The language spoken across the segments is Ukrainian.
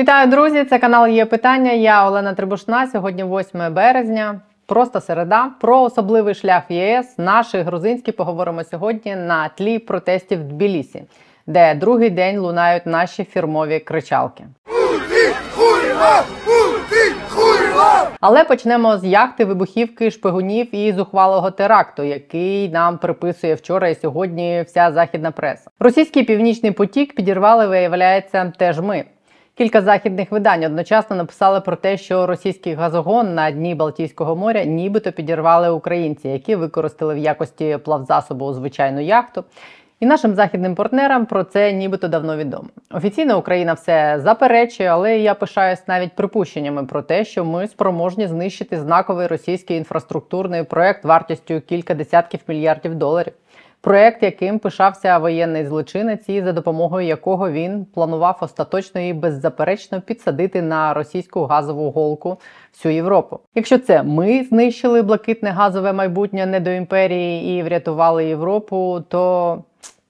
Вітаю, друзі! Це канал є питання. Я Олена Трибушна. Сьогодні 8 березня. Просто середа про особливий шлях ЄС. Наші грузинські поговоримо сьогодні на тлі протестів в Тбілісі, де другий день лунають наші фірмові кричалки. Але почнемо з яхти, вибухівки, шпигунів і зухвалого теракту, який нам приписує вчора і сьогодні вся західна преса. Російський північний потік підірвали, виявляється, теж ми. Кілька західних видань одночасно написали про те, що російський газогон на дні Балтійського моря нібито підірвали українці, які використали в якості плавзасобу звичайну яхту. І нашим західним партнерам про це нібито давно відомо. Офіційно Україна все заперечує, але я пишаюсь навіть припущеннями про те, що ми спроможні знищити знаковий російський інфраструктурний проект вартістю кілька десятків мільярдів доларів. Проект, яким пишався воєнний злочинець, і за допомогою якого він планував остаточно і беззаперечно підсадити на російську газову голку всю Європу. Якщо це ми знищили блакитне газове майбутнє не до імперії і врятували Європу, то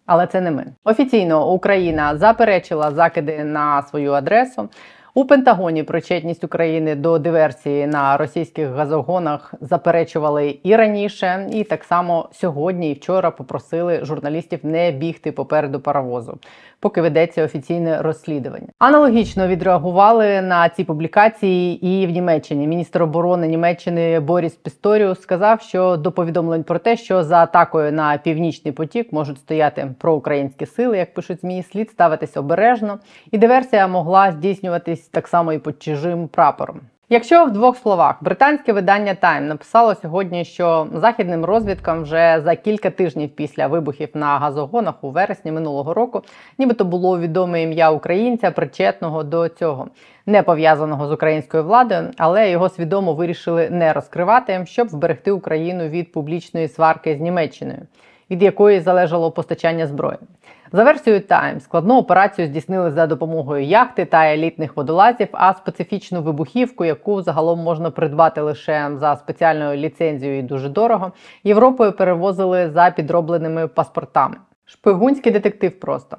але це не ми. Офіційно Україна заперечила закиди на свою адресу. У Пентагоні причетність України до диверсії на російських газогонах заперечували і раніше, і так само сьогодні і вчора попросили журналістів не бігти попереду паровозу, поки ведеться офіційне розслідування. Аналогічно відреагували на ці публікації і в Німеччині. Міністр оборони Німеччини Боріс Пісторіус сказав, що до повідомлень про те, що за атакою на північний потік можуть стояти проукраїнські сили, як пишуть змі, слід ставитись обережно, і диверсія могла здійснюватись так само і під чужим прапором. Якщо в двох словах британське видання Time написало сьогодні, що західним розвідкам вже за кілька тижнів після вибухів на газогонах у вересні минулого року, нібито було відоме ім'я українця, причетного до цього, не пов'язаного з українською владою, але його свідомо вирішили не розкривати, щоб вберегти Україну від публічної сварки з Німеччиною, від якої залежало постачання зброї. За версією Time, складну операцію здійснили за допомогою яхти та елітних водолазів, а специфічну вибухівку, яку загалом можна придбати лише за спеціальною ліцензією і дуже дорого, Європою перевозили за підробленими паспортами. Шпигунський детектив просто.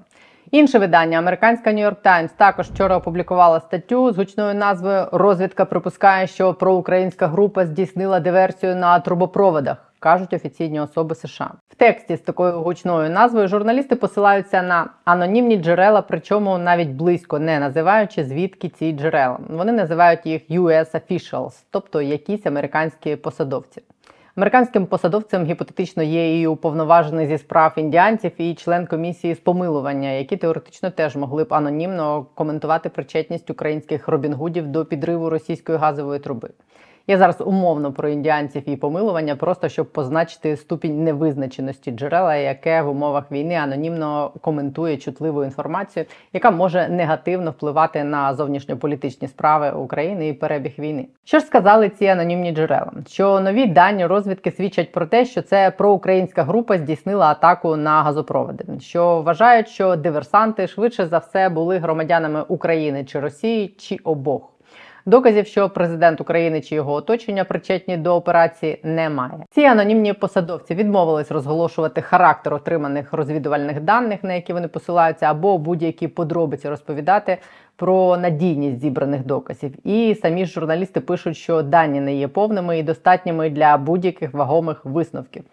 Інше видання, американська York Times, також вчора опублікувала статтю з гучною назвою Розвідка припускає, що проукраїнська група здійснила диверсію на трубопроводах кажуть офіційні особи США. В тексті з такою гучною назвою журналісти посилаються на анонімні джерела, причому навіть близько не називаючи звідки ці джерела. Вони називають їх US officials, тобто якісь американські посадовці. Американським посадовцем гіпотетично є і уповноважений зі справ індіанців і член комісії з помилування, які теоретично теж могли б анонімно коментувати причетність українських робінгудів до підриву російської газової труби. Я зараз умовно про індіанців і помилування, просто щоб позначити ступінь невизначеності джерела, яке в умовах війни анонімно коментує чутливу інформацію, яка може негативно впливати на зовнішньополітичні справи України і перебіг війни. Що ж сказали ці анонімні джерела? Що нові дані розвідки свідчать про те, що це проукраїнська група здійснила атаку на газопроводи, що вважають, що диверсанти швидше за все були громадянами України чи Росії, чи обох. Доказів, що президент України чи його оточення причетні до операції, немає. Ці анонімні посадовці відмовились розголошувати характер отриманих розвідувальних даних, на які вони посилаються, або будь-які подробиці розповідати про надійність зібраних доказів. І самі ж журналісти пишуть, що дані не є повними і достатніми для будь-яких вагомих висновків.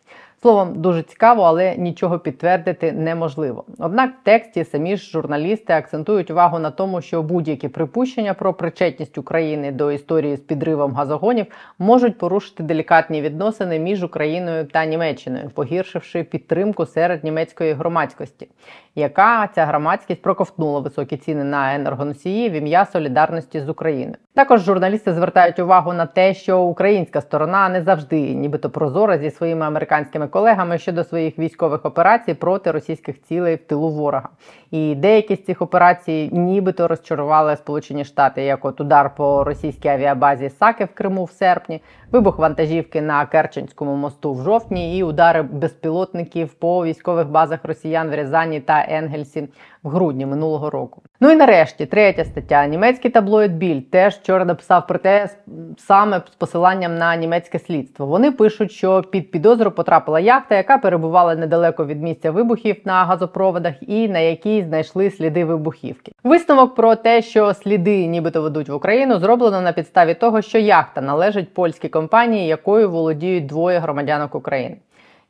Словом, дуже цікаво, але нічого підтвердити неможливо. Однак в тексті самі ж журналісти акцентують увагу на тому, що будь-які припущення про причетність України до історії з підривом газогонів можуть порушити делікатні відносини між Україною та Німеччиною, погіршивши підтримку серед німецької громадськості, яка ця громадськість проковтнула високі ціни на енергоносії в ім'я солідарності з Україною. Також журналісти звертають увагу на те, що українська сторона не завжди, нібито прозора зі своїми американськими колегами щодо своїх військових операцій проти російських цілей в тилу ворога. І деякі з цих операцій нібито розчарували Сполучені Штати, як от удар по російській авіабазі Саки в Криму в серпні, вибух вантажівки на Керченському мосту в жовтні і удари безпілотників по військових базах росіян в Рязані та Енгельсі в грудні минулого року. Ну і нарешті, третя стаття. Німецький таблоїд Біль теж вчора написав про те саме з посиланням на німецьке слідство. Вони пишуть, що під підозру потрапила яхта, яка перебувала недалеко від місця вибухів на газопроводах, і на якій знайшли сліди вибухівки. Висновок про те, що сліди, нібито ведуть в Україну, зроблено на підставі того, що яхта належить польській компанії, якою володіють двоє громадянок України.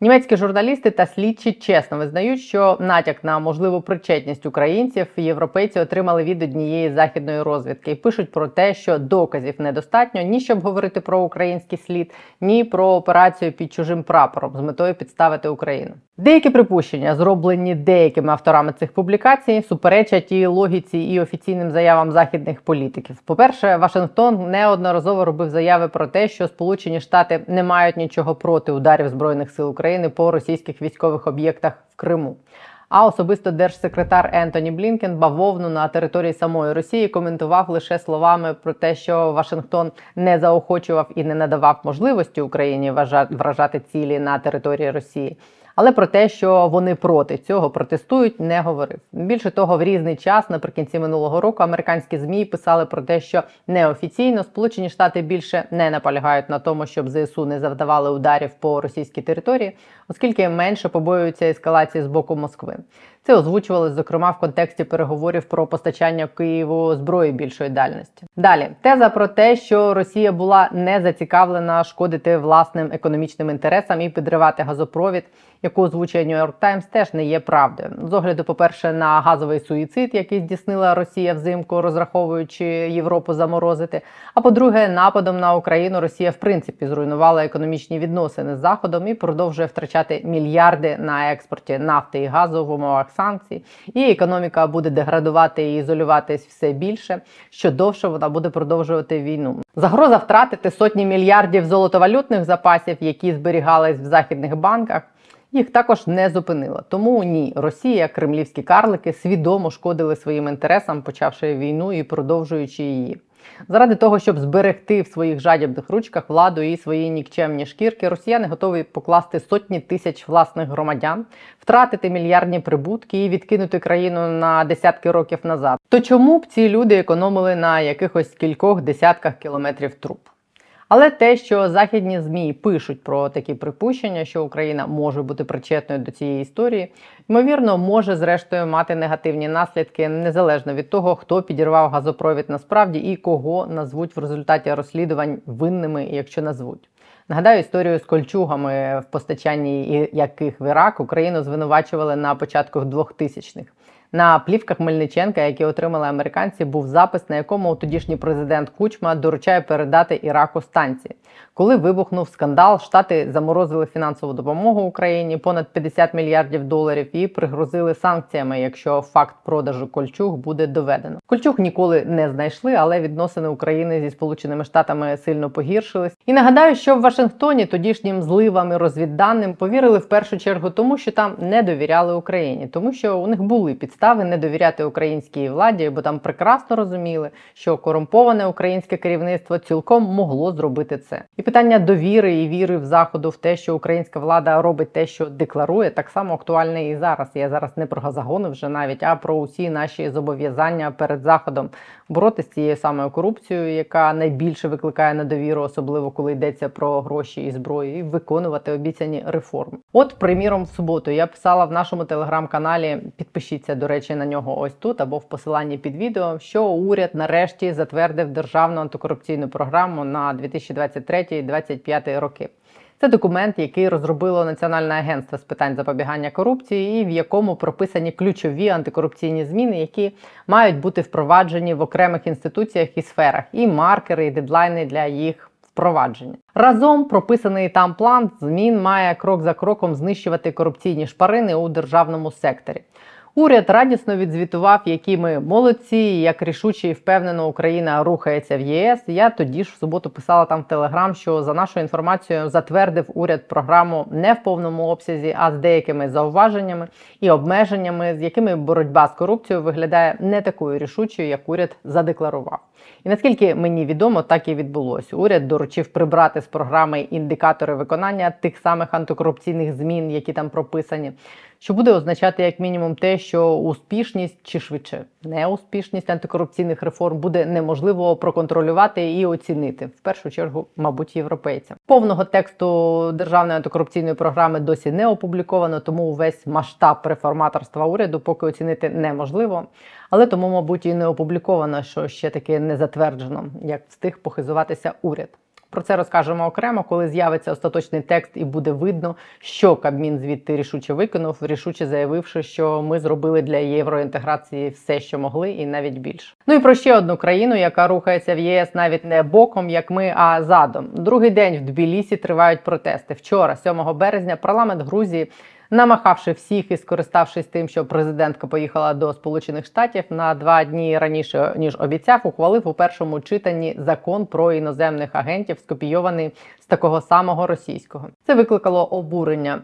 Німецькі журналісти та слідчі чесно визнають, що натяк на можливу причетність українців європейці отримали від однієї західної розвідки і пишуть про те, що доказів недостатньо ні щоб говорити про український слід, ні про операцію під чужим прапором з метою підставити Україну. Деякі припущення, зроблені деякими авторами цих публікацій, суперечать і логіці і офіційним заявам західних політиків. По перше, Вашингтон неодноразово робив заяви про те, що Сполучені Штати не мають нічого проти ударів збройних сил України по російських військових об'єктах в Криму. А особисто держсекретар Ентоні Блінкен бавовну на території самої Росії коментував лише словами про те, що Вашингтон не заохочував і не надавав можливості Україні вражати цілі на території Росії. Але про те, що вони проти цього протестують, не говорив. Більше того, в різний час наприкінці минулого року американські змі писали про те, що неофіційно Сполучені Штати більше не наполягають на тому, щоб ЗСУ не завдавали ударів по російській території, оскільки менше побоюються ескалації з боку Москви. Це озвучувалось зокрема в контексті переговорів про постачання Києву зброї більшої дальності. Далі теза про те, що Росія була не зацікавлена шкодити власним економічним інтересам і підривати газопровід, яку озвучує York Times, теж не є правдою. З огляду, по перше, на газовий суїцид, який здійснила Росія взимку, розраховуючи Європу заморозити. А по-друге, нападом на Україну Росія в принципі зруйнувала економічні відносини з Заходом і продовжує втрачати мільярди на експорті нафти і газу в умовах санкцій, і економіка буде деградувати і ізолюватись все більше, що довше вона буде продовжувати війну. Загроза втратити сотні мільярдів золотовалютних запасів, які зберігались в західних банках. Їх також не зупинила. Тому ні, Росія, кремлівські карлики свідомо шкодили своїм інтересам, почавши війну і продовжуючи її. Заради того, щоб зберегти в своїх жадібних ручках владу і свої нікчемні шкірки, росіяни готові покласти сотні тисяч власних громадян, втратити мільярдні прибутки і відкинути країну на десятки років назад. То чому б ці люди економили на якихось кількох десятках кілометрів труб? Але те, що західні змі пишуть про такі припущення, що Україна може бути причетною до цієї історії, ймовірно, може зрештою мати негативні наслідки незалежно від того, хто підірвав газопровід насправді і кого назвуть в результаті розслідувань винними, якщо назвуть. Нагадаю історію з кольчугами, в постачанні яких в Ірак Україну звинувачували на початку 2000-х. На плівках Мельниченка, які отримали американці, був запис, на якому тодішній президент Кучма доручає передати Іраку станції. Коли вибухнув скандал, штати заморозили фінансову допомогу Україні понад 50 мільярдів доларів і пригрозили санкціями, якщо факт продажу кольчуг буде доведено. Кольчуг ніколи не знайшли, але відносини України зі Сполученими Штатами сильно погіршились. І нагадаю, що в Вашингтоні тодішнім зливам і розвідданим повірили в першу чергу, тому що там не довіряли Україні, тому що у них були підстави підстави не довіряти українській владі, бо там прекрасно розуміли, що корумповане українське керівництво цілком могло зробити це. І питання довіри і віри в заходу в те, що українська влада робить те, що декларує, так само актуальне і зараз. Я зараз не про газогони вже навіть, а про усі наші зобов'язання перед заходом боротися з цією самою корупцією, яка найбільше викликає недовіру, особливо коли йдеться про гроші і зброю, і виконувати обіцяні реформи. От, приміром, в суботу я писала в нашому телеграм-каналі. Підпишіться до речі, на нього ось тут або в посиланні під відео, що уряд нарешті затвердив державну антикорупційну програму на 2023-2025 роки. Це документ, який розробило Національне агентство з питань запобігання корупції, і в якому прописані ключові антикорупційні зміни, які мають бути впроваджені в окремих інституціях і сферах, і маркери, і дедлайни для їх впровадження. Разом прописаний там план змін має крок за кроком знищувати корупційні шпарини у державному секторі. Уряд радісно відзвітував, які ми молодці, як рішуче і впевнено Україна рухається в ЄС. Я тоді ж в суботу писала там в Телеграм, що за нашою інформацією затвердив уряд програму не в повному обсязі, а з деякими зауваженнями і обмеженнями, з якими боротьба з корупцією виглядає не такою рішучою, як уряд задекларував. І наскільки мені відомо, так і відбулося. Уряд доручив прибрати з програми індикатори виконання тих самих антикорупційних змін, які там прописані що буде означати як мінімум те, що успішність чи швидше неуспішність антикорупційних реформ буде неможливо проконтролювати і оцінити в першу чергу, мабуть, європейцям. Повного тексту державної антикорупційної програми досі не опубліковано, тому увесь масштаб реформаторства уряду поки оцінити неможливо. Але тому, мабуть, і не опубліковано, що ще таки не затверджено, як встиг похизуватися уряд. Про це розкажемо окремо, коли з'явиться остаточний текст і буде видно, що Кабмін звідти рішуче виконав, рішуче заявивши, що ми зробили для євроінтеграції все, що могли, і навіть більше. Ну і про ще одну країну, яка рухається в ЄС навіть не боком, як ми, а задом. Другий день в Тбілісі тривають протести. Вчора, 7 березня, парламент Грузії намахавши всіх і скориставшись тим, що президентка поїхала до Сполучених Штатів на два дні раніше ніж обіцяв, ухвалив у першому читанні закон про іноземних агентів, скопійований з такого самого російського. Це викликало обурення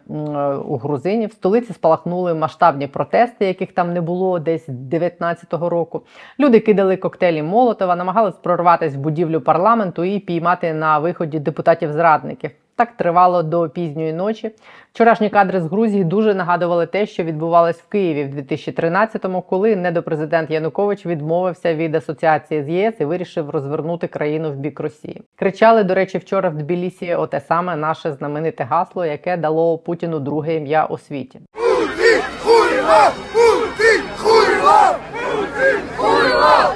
у грузинів. В столиці спалахнули масштабні протести, яких там не було десь 19-го року. Люди кидали коктейлі Молотова, намагались прорватися в будівлю парламенту і піймати на виході депутатів-зрадників. Так тривало до пізньої ночі. Вчорашні кадри з Грузії дуже нагадували те, що відбувалось в Києві в 2013-му, коли недопрезидент Янукович відмовився від асоціації з ЄС і вирішив розвернути країну в бік Росії. Кричали, до речі, вчора в Тбілісі оте саме наше знамените гасло, яке дало Путіну друге ім'я у світі. Путін хуйло! Путін хуйло! Путін хуйло!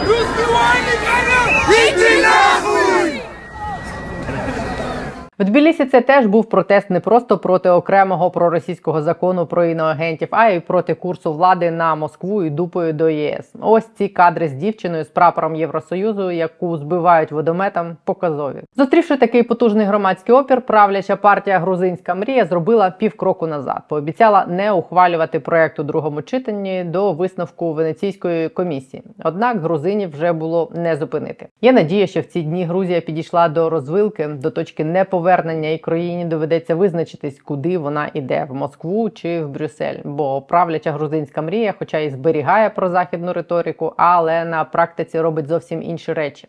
Розбивайте мене! В Тбілісі це теж був протест не просто проти окремого проросійського закону про іноагентів, а й проти курсу влади на Москву і дупою до ЄС. Ось ці кадри з дівчиною з прапором Євросоюзу, яку збивають водометом, показові. Зустрівши такий потужний громадський опір, правляча партія Грузинська мрія зробила півкроку назад. Пообіцяла не ухвалювати проект у другому читанні до висновку Венеційської комісії. Однак грузинів вже було не зупинити. Є надія, що в ці дні Грузія підійшла до розвилки, до точки неповернення повернення і країні доведеться визначитись, куди вона йде в Москву чи в Брюссель. Бо правляча грузинська мрія, хоча і зберігає прозахідну риторику, але на практиці робить зовсім інші речі.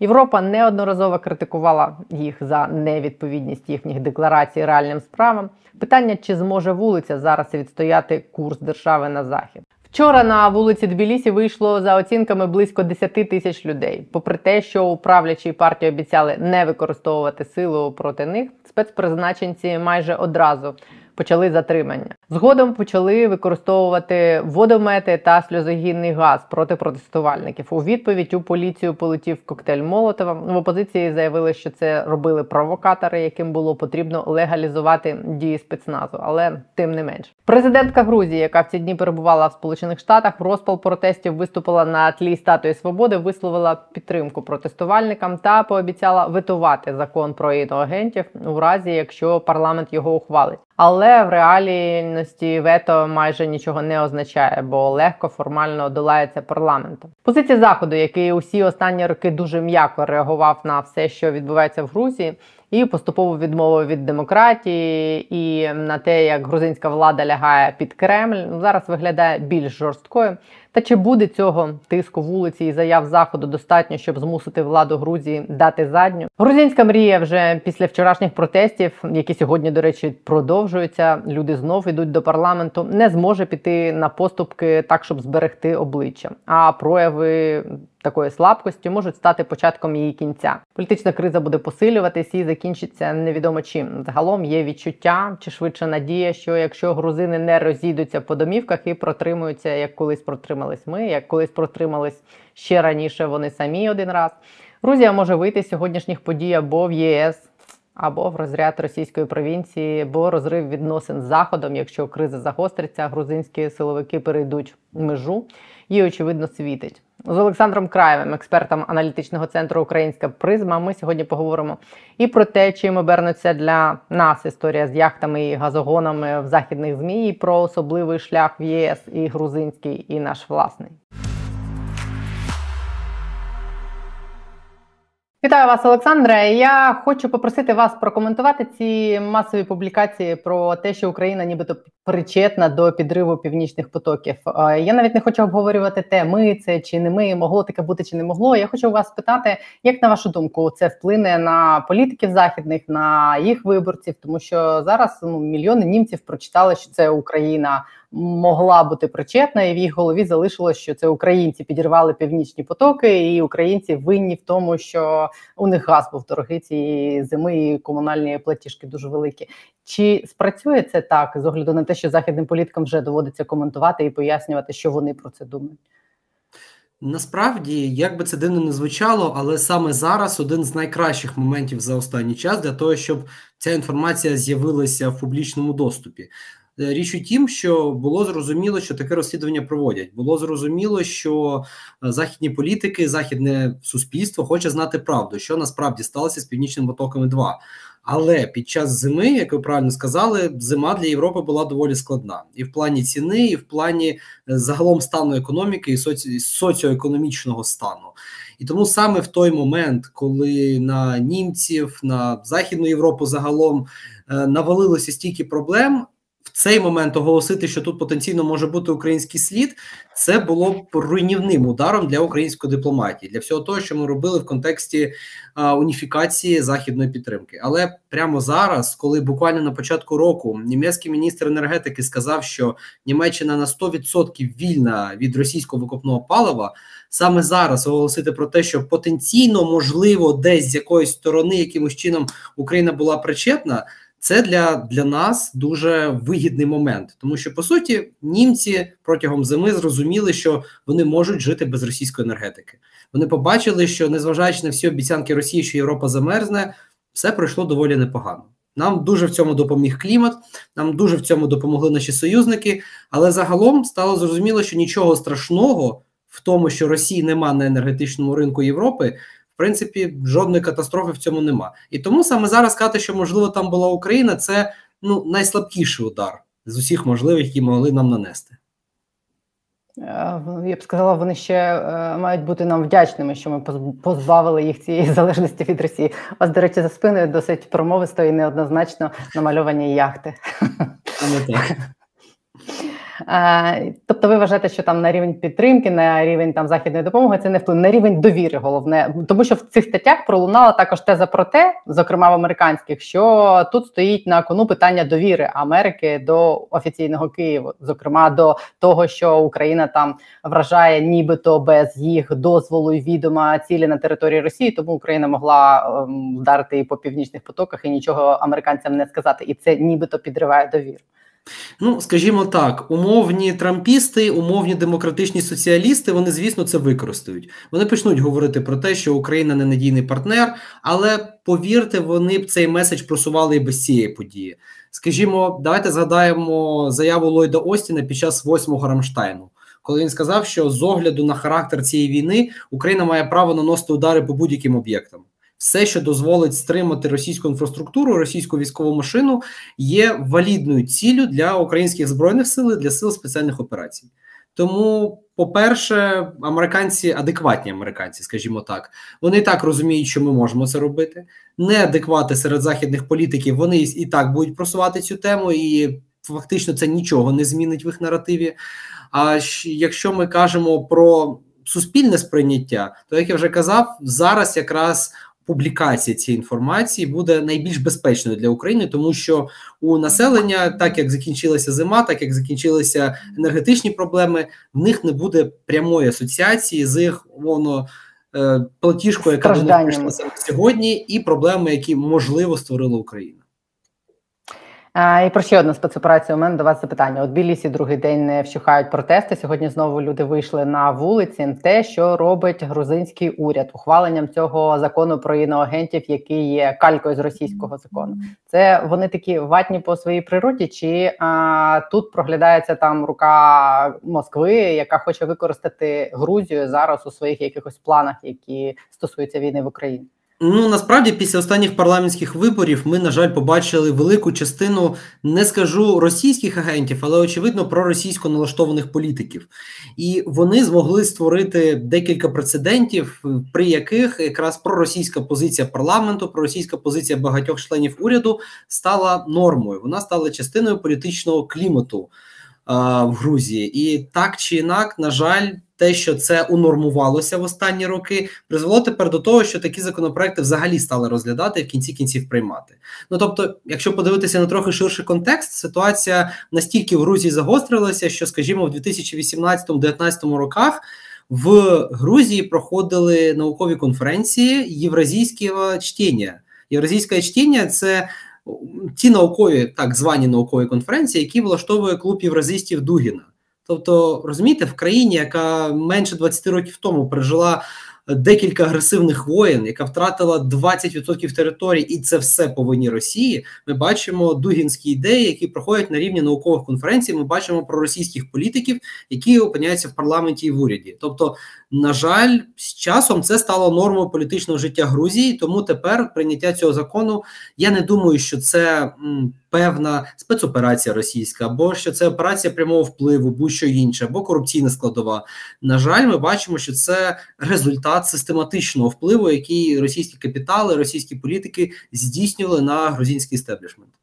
Європа неодноразово критикувала їх за невідповідність їхніх декларацій реальним справам. Питання, чи зможе вулиця зараз відстояти курс держави на захід. Вчора на вулиці Тбілісі вийшло за оцінками близько 10 тисяч людей. Попри те, що у правлячій партії обіцяли не використовувати силу проти них, спецпризначенці майже одразу почали затримання. Згодом почали використовувати водомети та сльозогінний газ проти протестувальників. У відповідь у поліцію полетів коктейль Молотова. В опозиції заявили, що це робили провокатори, яким було потрібно легалізувати дії спецназу. Але тим не менш, президентка Грузії, яка в ці дні перебувала в Сполучених Штатах, в розпал протестів виступила на тлі статуї свободи, висловила підтримку протестувальникам та пообіцяла витувати закон про іноагентів у разі, якщо парламент його ухвалить. Але в реальності вето майже нічого не означає, бо легко формально долається парламентом. Позиція заходу, який усі останні роки дуже м'яко реагував на все, що відбувається в Грузії, і поступово відмовив від демократії і на те, як грузинська влада лягає під Кремль, зараз виглядає більш жорсткою. Та чи буде цього тиску вулиці і заяв заходу достатньо, щоб змусити владу Грузії дати задню? Грузинська мрія вже після вчорашніх протестів, які сьогодні, до речі, продовжуються. Люди знов йдуть до парламенту, не зможе піти на поступки так, щоб зберегти обличчя. А прояви такої слабкості можуть стати початком її кінця. Політична криза буде посилюватись і закінчиться невідомо чим. Загалом є відчуття чи швидше надія, що якщо грузини не розійдуться по домівках і протримуються, як колись протримались ми, як колись протримались ще раніше вони самі один раз. Грузія може вийти з сьогоднішніх подій або в ЄС. Або в розряд російської провінції, бо розрив відносин з заходом, якщо криза загостриться, грузинські силовики перейдуть межу і очевидно світить. З Олександром Краєвим, експертом аналітичного центру Українська призма, ми сьогодні поговоримо і про те, чим обернуться для нас історія з яхтами і газогонами в західних змі, і про особливий шлях в ЄС і грузинський, і наш власний. Вітаю вас, Олександре. Я хочу попросити вас прокоментувати ці масові публікації про те, що Україна нібито причетна до підриву північних потоків. Я навіть не хочу обговорювати те, ми це чи не ми, могло таке бути чи не могло. Я хочу вас спитати, як на вашу думку, це вплине на політиків західних, на їх виборців, тому що зараз ну, мільйони німців прочитали, що це Україна могла бути причетна, і в їх голові залишилось, що це українці підірвали північні потоки, і українці винні в тому, що у них газ був дорогий цієї зими, і комунальні платіжки дуже великі. Чи спрацює це так з огляду на те, що західним політикам вже доводиться коментувати і пояснювати, що вони про це думають? Насправді, як би це дивно не звучало, але саме зараз один з найкращих моментів за останній час для того, щоб ця інформація з'явилася в публічному доступі. Е, річ у тім, що було зрозуміло, що таке розслідування проводять. Було зрозуміло, що е, західні політики, західне суспільство хоче знати правду, що насправді сталося з північним потоками. 2 але під час зими, як ви правильно сказали, зима для Європи була доволі складна і в плані ціни, і в плані е, загалом стану економіки і соці... соціоекономічного стану. І тому саме в той момент, коли на німців, на західну Європу загалом навалилося стільки проблем в цей момент оголосити, що тут потенційно може бути український слід, це було б руйнівним ударом для української дипломатії, для всього того, що ми робили в контексті а, уніфікації західної підтримки. Але прямо зараз, коли буквально на початку року німецький міністр енергетики сказав, що Німеччина на 100% вільна від російського викопного палива. Саме зараз оголосити про те, що потенційно можливо десь з якоїсь сторони якимось чином Україна була причетна. Це для для нас дуже вигідний момент, тому що по суті німці протягом зими зрозуміли, що вони можуть жити без російської енергетики. Вони побачили, що незважаючи на всі обіцянки Росії, що Європа замерзне, все пройшло доволі непогано. Нам дуже в цьому допоміг клімат, нам дуже в цьому допомогли наші союзники. Але загалом стало зрозуміло, що нічого страшного в тому, що Росії нема на енергетичному ринку Європи, принципі жодної катастрофи в цьому нема. І тому саме зараз сказати, що можливо там була Україна, це ну найслабкіший удар з усіх можливих, які могли нам нанести. Е, я б сказала, вони ще е, мають бути нам вдячними, що ми позбавили їх цієї залежності від Росії. У вас, до речі, за спиною досить промовисто і неоднозначно намальовані яхти. Саме так. Тобто, ви вважаєте, що там на рівень підтримки, на рівень там західної допомоги це не вплине на рівень довіри, головне, тому що в цих статтях пролунала також теза про те, зокрема в американських, що тут стоїть на кону питання довіри Америки до офіційного Києва, зокрема до того, що Україна там вражає, нібито без їх дозволу і відома цілі на території Росії, тому Україна могла ем, вдарити і по північних потоках і нічого американцям не сказати, і це нібито підриває довіру. Ну, скажімо так, умовні трампісти, умовні демократичні соціалісти, вони, звісно, це використають. Вони почнуть говорити про те, що Україна ненадійний партнер, але повірте, вони б цей меседж просували і без цієї події. Скажімо, давайте згадаємо заяву Ллойда Остіна під час восьмого Рамштайну. Коли він сказав, що з огляду на характер цієї війни Україна має право наносити удари по будь-яким об'єктам все, що дозволить стримати російську інфраструктуру, російську військову машину, є валідною ціллю для українських збройних сил і для сил спеціальних операцій. Тому, по-перше, американці адекватні американці, скажімо так, вони так розуміють, що ми можемо це робити. Неадеквати серед західних політиків вони і так будуть просувати цю тему, і фактично це нічого не змінить в їх наративі. А якщо ми кажемо про суспільне сприйняття, то як я вже казав, зараз якраз публікація цієї інформації буде найбільш безпечною для України, тому що у населення, так як закінчилася зима, так як закінчилися енергетичні проблеми, в них не буде прямої асоціації з їх умовно е, платіжкою, яка до них прийшла сьогодні, і проблеми, які можливо створила Україна. І про ще одну спецоперацію у мене до вас запитання. От Білісі другий день не вщухають протести. Сьогодні знову люди вийшли на вулиці. Те, що робить грузинський уряд, ухваленням цього закону про іноагентів, який є калькою з російського закону. Це вони такі ватні по своїй природі, чи а, тут проглядається там рука Москви, яка хоче використати Грузію зараз у своїх якихось планах, які стосуються війни в Україні. Ну насправді після останніх парламентських виборів ми, на жаль, побачили велику частину, не скажу російських агентів, але очевидно проросійсько налаштованих політиків, і вони змогли створити декілька прецедентів, при яких якраз проросійська позиція парламенту, проросійська позиція багатьох членів уряду стала нормою. Вона стала частиною політичного клімату в Грузії, і так чи інак, на жаль те, що це унормувалося в останні роки, призвело тепер до того, що такі законопроекти взагалі стали розглядати і в кінці кінців приймати. Ну тобто, якщо подивитися на трохи ширший контекст, ситуація настільки в Грузії загострилася, що, скажімо, в 2018-2019 роках. В Грузії проходили наукові конференції євразійського чтіння. Євразійське чтіння це ті наукові, так звані наукові конференції, які влаштовує клуб євразистів Дугіна. Тобто, розумієте, в країні, яка менше 20 років тому пережила декілька агресивних воєн, яка втратила 20% території, і це все по вині Росії. Ми бачимо дугінські ідеї, які проходять на рівні наукових конференцій. Ми бачимо про російських політиків, які опиняються в парламенті і в уряді. Тобто, на жаль, з часом це стало нормою політичного життя Грузії. Тому тепер прийняття цього закону. Я не думаю, що це певна спецоперація російська, або що це операція прямого впливу, будь-що інше, або корупційна складова. На жаль, ми бачимо, що це результат систематичного впливу, який російські капітали, російські політики здійснювали на грузинський стеблішмент.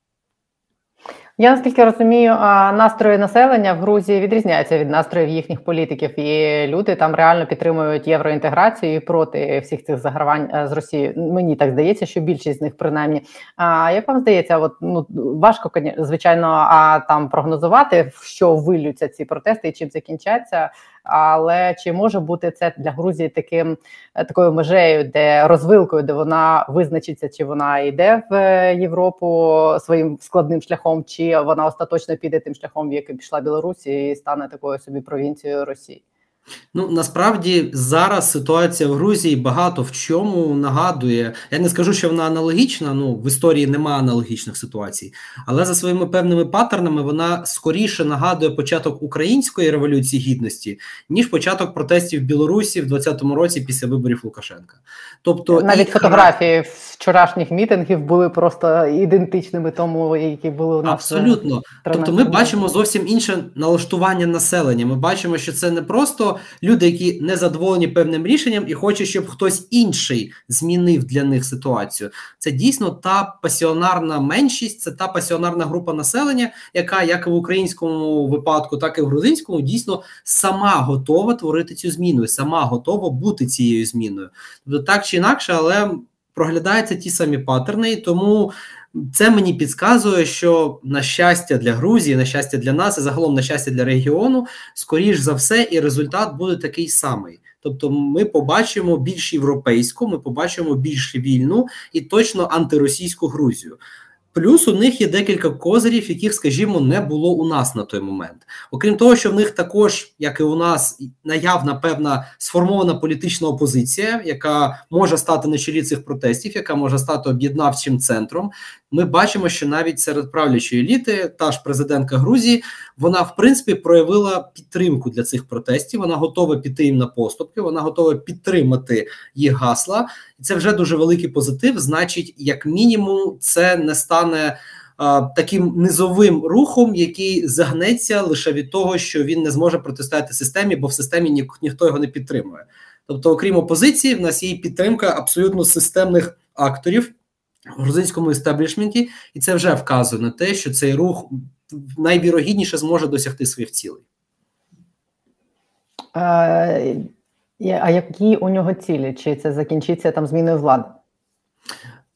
Я наскільки розумію, настрої населення в Грузії відрізняються від настроїв їхніх політиків, і люди там реально підтримують євроінтеграцію і проти всіх цих загравань е, з Росією. Мені так здається, що більшість з них принаймні. А як вам здається, от ну важко звичайно, а там прогнозувати, в що вилються ці протести і чим закінчаться. Але чи може бути це для Грузії таким е, такою межею, де розвилкою, де вона визначиться, чи вона йде в е, Європу своїм складним шляхом, чи вона остаточно піде тим шляхом, в який пішла Білорусі, і стане такою собі провінцією Росії? Ну насправді зараз ситуація в Грузії багато в чому нагадує. Я не скажу, що вона аналогічна. Ну в історії немає аналогічних ситуацій, але за своїми певними паттернами вона скоріше нагадує початок української революції гідності ніж початок протестів в Білорусі в 2020 році після виборів Лукашенка. Тобто навіть і... фотографії вчорашніх мітингів були просто ідентичними тому, які були у нас абсолютно. Тобто, ми бачимо зовсім інше налаштування населення. Ми бачимо, що це не просто люди, які не задоволені певним рішенням і хочуть, щоб хтось інший змінив для них ситуацію. Це дійсно та пасіонарна меншість, це та пасіонарна група населення, яка як в українському випадку, так і в грузинському дійсно сама готова творити цю зміну, і сама готова бути цією зміною. Тобто так чи інакше, але проглядаються ті самі паттерни, тому це мені підказує, що на щастя для Грузії, на щастя для нас, і загалом на щастя для регіону, скоріш за все, і результат буде такий самий. Тобто, ми побачимо більш європейську, ми побачимо більш вільну і точно антиросійську Грузію. Плюс у них є декілька козирів, яких, скажімо, не було у нас на той момент. Окрім того, що в них також, як і у нас, наявна певна сформована політична опозиція, яка може стати на чолі цих протестів, яка може стати об'єднавчим центром. Ми бачимо, що навіть серед правлячої еліти, та ж президентка Грузії, вона в принципі проявила підтримку для цих протестів. Вона готова піти їм на поступки, вона готова підтримати їх гасла, і це вже дуже великий позитив. Значить, як мінімум, це не стане. Таким низовим рухом, який загнеться лише від того, що він не зможе протистояти системі, бо в системі ні, ніхто його не підтримує. Тобто, окрім опозиції, в нас є підтримка абсолютно системних акторів в грузинському істеблішменті, і це вже вказує на те, що цей рух найвірогідніше зможе досягти своїх цілей. А які у нього цілі? Чи це закінчиться там зміною влади?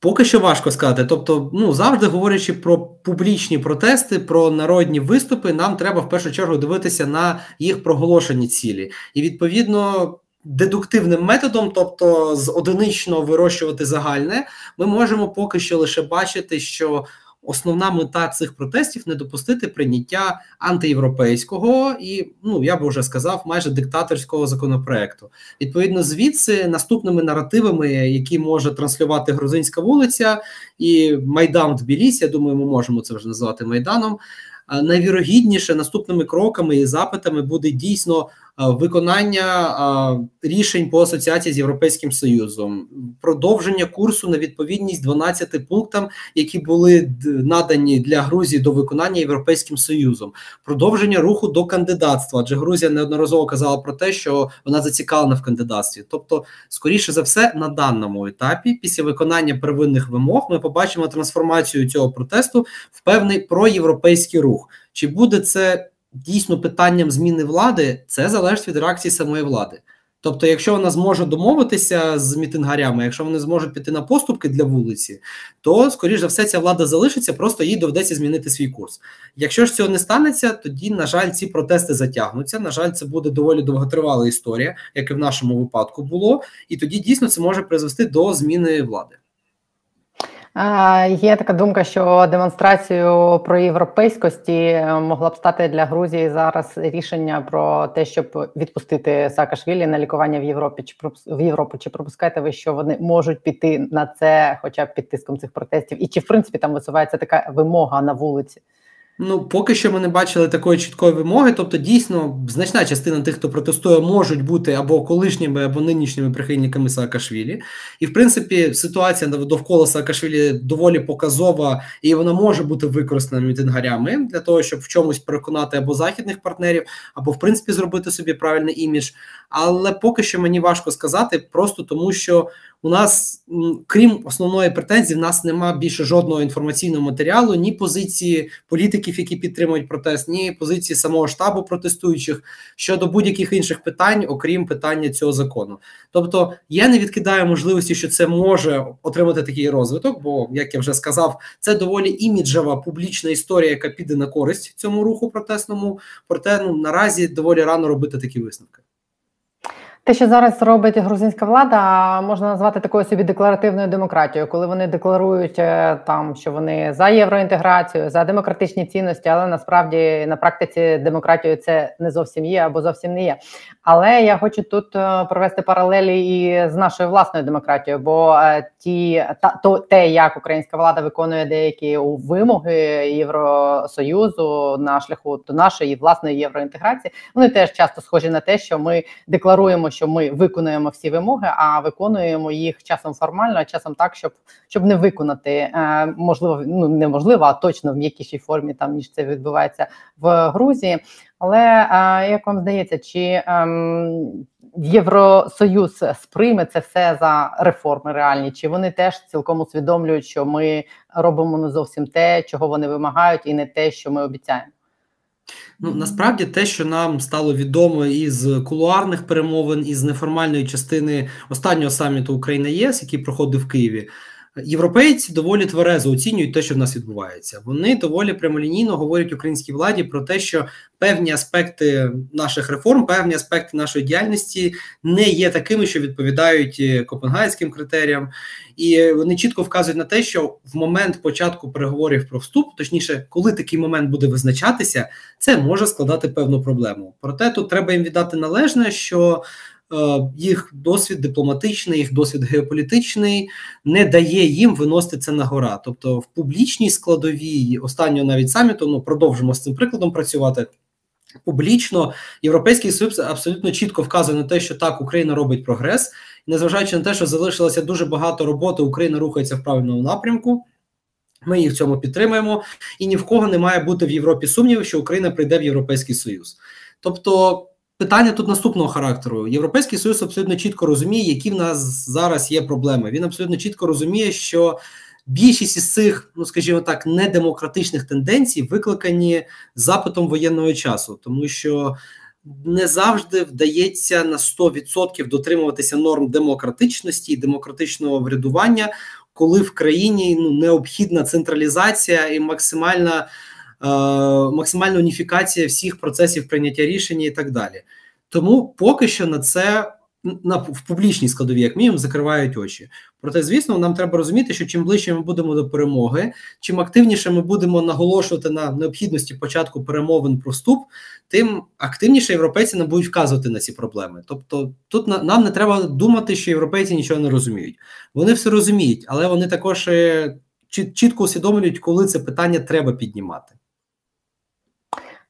Поки що важко сказати. Тобто, ну завжди говорячи про публічні протести, про народні виступи, нам треба в першу чергу дивитися на їх проголошені цілі. І відповідно дедуктивним методом, тобто з одинично вирощувати загальне, ми можемо поки що лише бачити, що основна мета цих протестів не допустити прийняття антиєвропейського і, ну я би вже сказав, майже диктаторського законопроекту. Відповідно, звідси наступними наративами, які може транслювати грузинська вулиця і Майдан в Тбілісі, я думаю, ми можемо це вже назвати Майданом. Найвірогідніше наступними кроками і запитами буде дійсно виконання рішень по асоціації з Європейським Союзом, продовження курсу на відповідність 12 пунктам, які були надані для Грузії до виконання Європейським Союзом, продовження руху до кандидатства. Адже Грузія неодноразово казала про те, що вона зацікавлена в кандидатстві. Тобто, скоріше за все, на даному етапі, після виконання первинних вимог, ми побачимо трансформацію цього протесту в певний проєвропейський рух. Чи буде це дійсно питанням зміни влади? Це залежить від реакції самої влади. Тобто, якщо вона зможе домовитися з мітингарями, якщо вони зможуть піти на поступки для вулиці, то скоріш за все ця влада залишиться, просто їй доведеться змінити свій курс. Якщо ж цього не станеться, тоді на жаль, ці протести затягнуться. На жаль, це буде доволі довготривала історія, як і в нашому випадку було, і тоді дійсно це може призвести до зміни влади. Є така думка, що демонстрацію про європейськості е, могла б стати для Грузії зараз рішення про те, щоб відпустити Саакашвілі на лікування в Європі. Чи в Європу? Чи пропускаєте ви, що вони можуть піти на це, хоча б під тиском цих протестів? І чи в принципі там висувається така вимога на вулиці? Ну, поки що ми не бачили такої чіткої вимоги. Тобто, дійсно, значна частина тих, хто протестує, можуть бути або колишніми, або нинішніми прихильниками Саакашвілі. І, в принципі, ситуація довкола Саакашвілі доволі показова, і вона може бути використана мітингарями для того, щоб в чомусь переконати або західних партнерів, або в принципі зробити собі правильний імідж. Але поки що мені важко сказати, просто тому що у нас, крім основної претензії, в нас нема більше жодного інформаційного матеріалу, ні позиції політиків, які підтримують протест, ні позиції самого штабу протестуючих щодо будь-яких інших питань, окрім питання цього закону. Тобто я не відкидаю можливості, що це може отримати такий розвиток, бо як я вже сказав, це доволі іміджева публічна історія, яка піде на користь цьому руху протестному. Проте ну наразі доволі рано робити такі висновки. Те, що зараз робить грузинська влада, можна назвати такою собі декларативною демократією, коли вони декларують е, там, що вони за євроінтеграцію, за демократичні цінності, але насправді на практиці демократією це не зовсім є або зовсім не є. Але я хочу тут е, провести паралелі і з нашою власною демократією, бо е, ті та то те, як українська влада виконує деякі вимоги Євросоюзу на шляху до нашої власної євроінтеграції, вони теж часто схожі на те, що ми декларуємо що ми виконуємо всі вимоги, а виконуємо їх часом формально, а часом так, щоб щоб не виконати е, можливо, ну неможливо, а точно в м'якішій формі там ніж це відбувається в Грузії. Але е, як вам здається, чи е, Євросоюз сприйме це все за реформи реальні? Чи вони теж цілком усвідомлюють, що ми робимо не зовсім те, чого вони вимагають, і не те, що ми обіцяємо? Ну насправді те, що нам стало відомо із кулуарних перемовин, із неформальної частини останнього саміту Україна ЄС, який проходив в Києві. Європейці доволі тверезо оцінюють те, що в нас відбувається. Вони доволі прямолінійно говорять українській владі про те, що певні аспекти наших реформ, певні аспекти нашої діяльності не є такими, що відповідають е, копенгагенським критеріям, і вони чітко вказують на те, що в момент початку переговорів про вступ, точніше, коли такий момент буде визначатися, це може складати певну проблему. Проте тут треба їм віддати належне, що їх досвід дипломатичний, їх досвід геополітичний не дає їм виносити це на гора. Тобто, в публічній складовій останнього навіть саміту ну продовжимо з цим прикладом працювати. Публічно європейський союз абсолютно чітко вказує на те, що так Україна робить прогрес, незважаючи на те, що залишилося дуже багато роботи, Україна рухається в правильному напрямку. Ми їх в цьому підтримуємо, і ні в кого не має бути в Європі сумнівів, що Україна прийде в Європейський Союз. Тобто Питання тут наступного характеру. Європейський союз абсолютно чітко розуміє, які в нас зараз є проблеми. Він абсолютно чітко розуміє, що більшість із цих, ну скажімо так, недемократичних тенденцій викликані запитом воєнного часу, тому що не завжди вдається на 100% дотримуватися норм демократичності і демократичного врядування, коли в країні ну необхідна централізація і максимальна. Е, максимальна уніфікація всіх процесів прийняття рішення і так далі. Тому поки що на це на в публічній складові, як мінімум, закривають очі. Проте, звісно, нам треба розуміти, що чим ближче ми будемо до перемоги, чим активніше ми будемо наголошувати на необхідності початку перемовин про вступ, тим активніше європейці нам будуть вказувати на ці проблеми. Тобто, тут на, нам не треба думати, що європейці нічого не розуміють. Вони все розуміють, але вони також е, чітко усвідомлюють, коли це питання треба піднімати.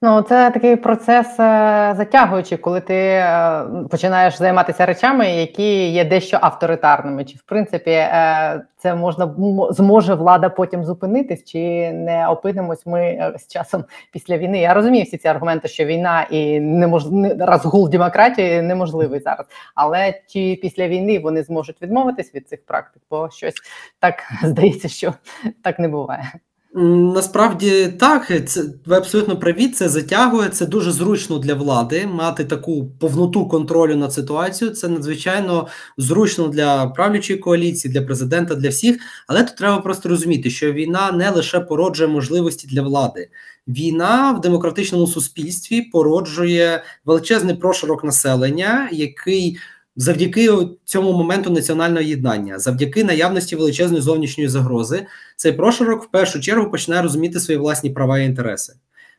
Ну, це такий процес е, затягуючий, коли ти е, починаєш займатися речами, які є дещо авторитарними. Чи в принципі е, це можна зможе влада потім зупинитись, чи не опинимось ми з часом після війни? Я розумію всі ці аргументи, що війна і немож... не- розгул демократії неможливий зараз. Але чи після війни вони зможуть відмовитись від цих практик? Бо щось так здається, що так не буває. Насправді так, це ви абсолютно праві. Це затягує. Це дуже зручно для влади мати таку повноту контролю над ситуацією. Це надзвичайно зручно для правлячої коаліції, для президента, для всіх. Але тут треба просто розуміти, що війна не лише породжує можливості для влади. Війна в демократичному суспільстві породжує величезний прошарок населення, який завдяки цьому моменту національного єднання, завдяки наявності величезної зовнішньої загрози, цей прошарок в першу чергу починає розуміти свої власні права і інтереси.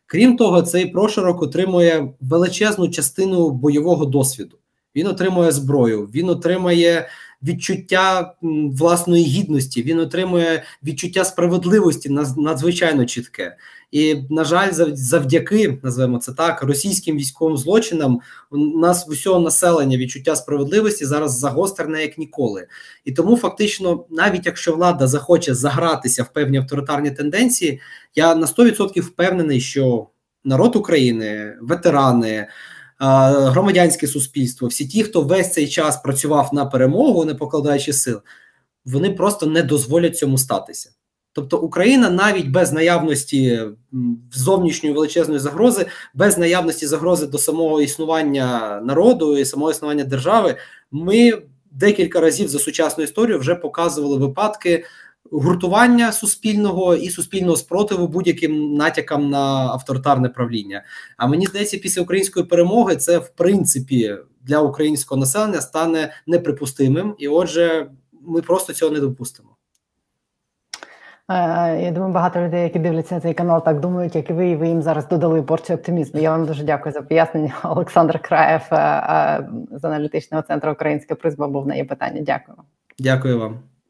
Крім того, цей прошарок отримує величезну частину бойового досвіду. Він отримує зброю, він отримує відчуття власної гідності, він отримує відчуття справедливості надзвичайно чітке. І, на жаль, зав- завдяки називаємо це так, російським військовим злочинам у нас в усього населення відчуття справедливості зараз загострене як ніколи. І тому, фактично, навіть якщо влада захоче загратися в певні авторитарні тенденції, я на 100% впевнений, що народ України, ветерани, громадянське суспільство, всі ті, хто весь цей час працював на перемогу, не покладаючи сил, вони просто не дозволять цьому статися. Тобто Україна навіть без наявності зовнішньої величезної загрози, без наявності загрози до самого існування народу і самого існування держави, ми декілька разів за сучасну історію вже показували випадки гуртування суспільного і суспільного спротиву будь-яким натякам на авторитарне правління. А мені здається, після української перемоги це в принципі для українського населення стане неприпустимим, і отже, ми просто цього не допустимо. Е, Я думаю, багато людей, які дивляться цей канал, так думають, як і ви, і ви їм зараз додали порцію оптимізму. Я вам дуже дякую за пояснення. Олександр Краєв е, е, з аналітичного центру Українська призма був на є питання. Дякую. Дякую вам.